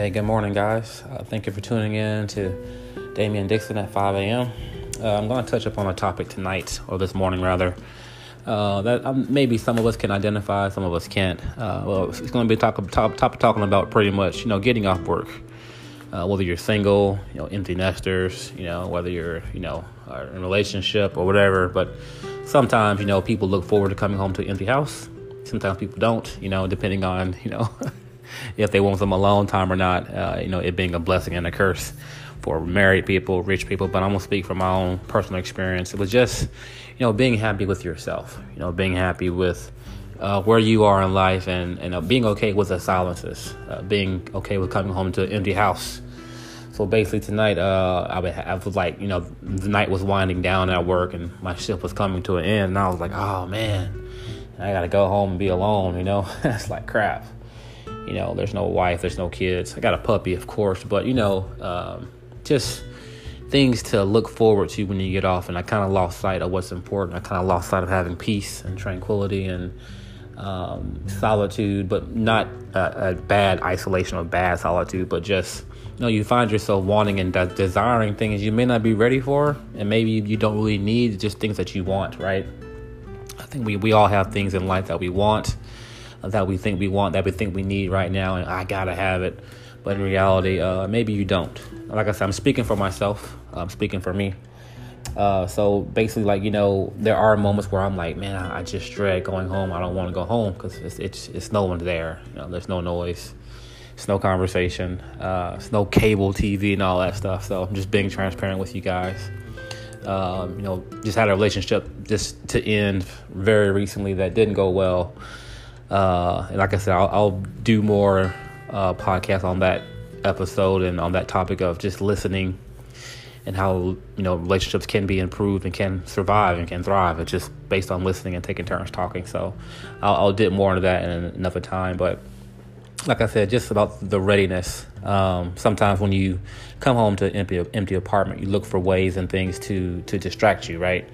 Hey, good morning, guys. Uh, thank you for tuning in to Damien Dixon at 5 a.m. Uh, I'm going to touch upon a topic tonight, or this morning rather, uh, that um, maybe some of us can identify, some of us can't. Uh, well, it's going to be talk, top, talking about pretty much, you know, getting off work. Uh, whether you're single, you know, empty nesters, you know, whether you're, you know, in a relationship or whatever. But sometimes, you know, people look forward to coming home to an empty house. Sometimes people don't, you know, depending on, you know, if they want some alone time or not. Uh, you know, it being a blessing and a curse for married people, rich people. But I'm gonna speak from my own personal experience. It was just, you know, being happy with yourself. You know, being happy with uh, where you are in life, and and uh, being okay with the silences. Uh, being okay with coming home to an empty house. So basically, tonight, uh, I, I was like, you know, the night was winding down at work, and my shift was coming to an end, and I was like, oh man, I gotta go home and be alone. You know, that's like crap. You know, there's no wife, there's no kids. I got a puppy, of course, but you know, um, just things to look forward to when you get off. And I kind of lost sight of what's important. I kind of lost sight of having peace and tranquility and um, solitude, but not a, a, bad isolation or bad solitude, but just you know, you find yourself wanting and de- desiring things you may not be ready for, and maybe you don't really need, just things that you want, right? I think we, we all have things in life that we want that we think we want, that we think we need right now, and I gotta have it. But in reality, uh, maybe you don't. Like I said, I'm speaking for myself. I'm speaking for me. Uh, so basically, like you know, there are moments where I'm like, man, I, just dread going home. I don't want to go home because it's, it's it's no one there. You know, there's no noise, it's no conversation, uh, it's no cable TV and all that stuff. So I'm just being transparent with you guys. Um, you know, just had a relationship just to end very recently that didn't go well. Uh, and like I said, I'll, I'll do more uh, podcasts on that episode and on that topic of just listening and how you know relationships can be improved and can survive and can thrive. It's just based on listening and taking turns talking. So I'll, I'll dip more into that in another time. But like I said, just about the readiness. Um, sometimes when you come home to empty empty apartment, you look for ways and things to to distract you, right?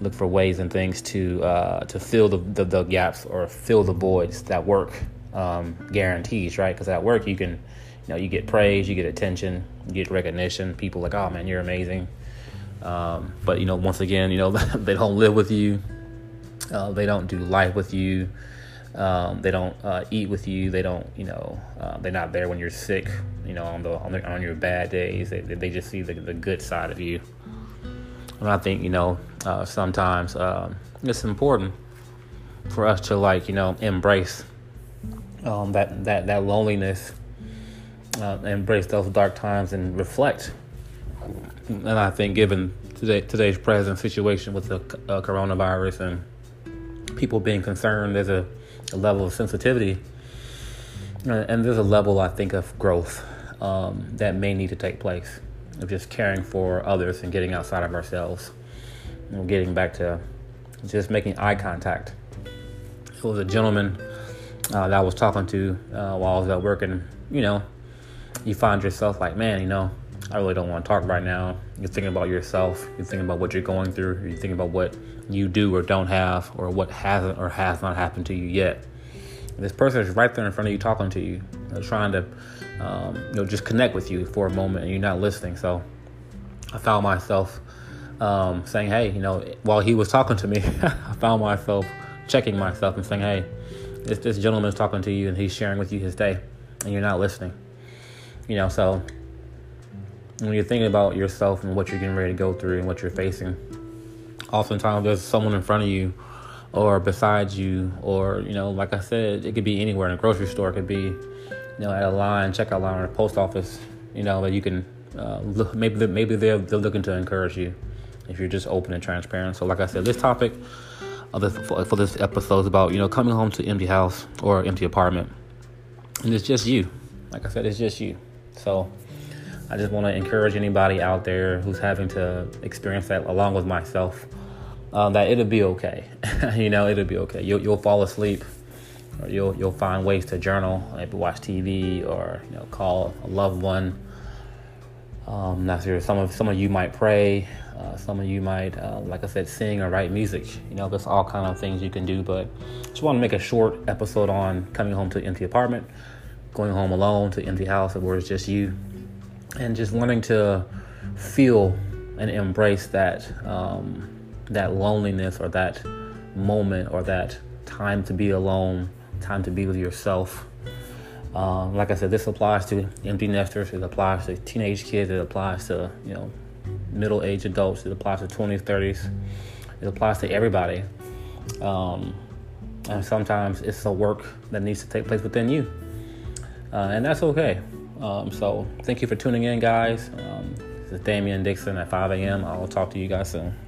Look for ways and things to uh, to fill the, the, the, gaps or fill the voids that work um, guarantees, right? Because at work you can, you know, you get praise, you get attention, you get recognition. People like, oh man, you're amazing. Um, but you know, once again, you know, they don't live with you. Uh, they don't do life with you. Um, they don't uh, eat with you. They don't, you know, uh, they're not there when you're sick. You know, on the on, the, on your bad days, they, they just see the, the good side of you. And I think, you know, uh, sometimes uh, it's important for us to like, you know, embrace um, that, that, that loneliness, uh, embrace those dark times and reflect. And I think given today, today's present situation with the uh, coronavirus and people being concerned, there's a, a level of sensitivity uh, and there's a level, I think, of growth um, that may need to take place of just caring for others and getting outside of ourselves. And getting back to just making eye contact. It was a gentleman uh, that I was talking to uh, while I was at work, and you know, you find yourself like, man, you know, I really don't want to talk right now. You're thinking about yourself. You're thinking about what you're going through. You're thinking about what you do or don't have, or what hasn't or has not happened to you yet. This person is right there in front of you, talking to you, trying to um, you know, just connect with you for a moment and you're not listening. So I found myself um, saying, hey, you know, while he was talking to me, I found myself checking myself and saying, hey, this, this gentleman is talking to you and he's sharing with you his day and you're not listening. You know, so when you're thinking about yourself and what you're getting ready to go through and what you're facing, oftentimes there's someone in front of you or beside you, or, you know, like I said, it could be anywhere in a grocery store, it could be you know, at a line, checkout line, or a post office, you know, that you can uh, look, maybe maybe they're they're looking to encourage you if you're just open and transparent. So, like I said, this topic of this for, for this episode is about you know coming home to empty house or empty apartment, and it's just you. Like I said, it's just you. So, I just want to encourage anybody out there who's having to experience that along with myself. Um, that it'll be okay. you know, it'll be okay. You'll, you'll fall asleep or you'll you'll find ways to journal, maybe watch TV or you know call a loved one. Um, not sure. Some of some of you might pray. Uh, some of you might, uh, like I said, sing or write music. You know, there's all kind of things you can do. But just want to make a short episode on coming home to an empty apartment going home alone to empty house where it's just you, and just learning to feel and embrace that um, that loneliness or that moment or that time to be alone, time to be with yourself. Um, like I said, this applies to empty nesters. It applies to teenage kids. It applies to you know middle-aged adults. It applies to 20s, 30s. It applies to everybody. Um, and sometimes it's a work that needs to take place within you, uh, and that's okay. Um, so thank you for tuning in, guys. Um, this is Damien Dixon at 5 a.m. I'll talk to you guys soon.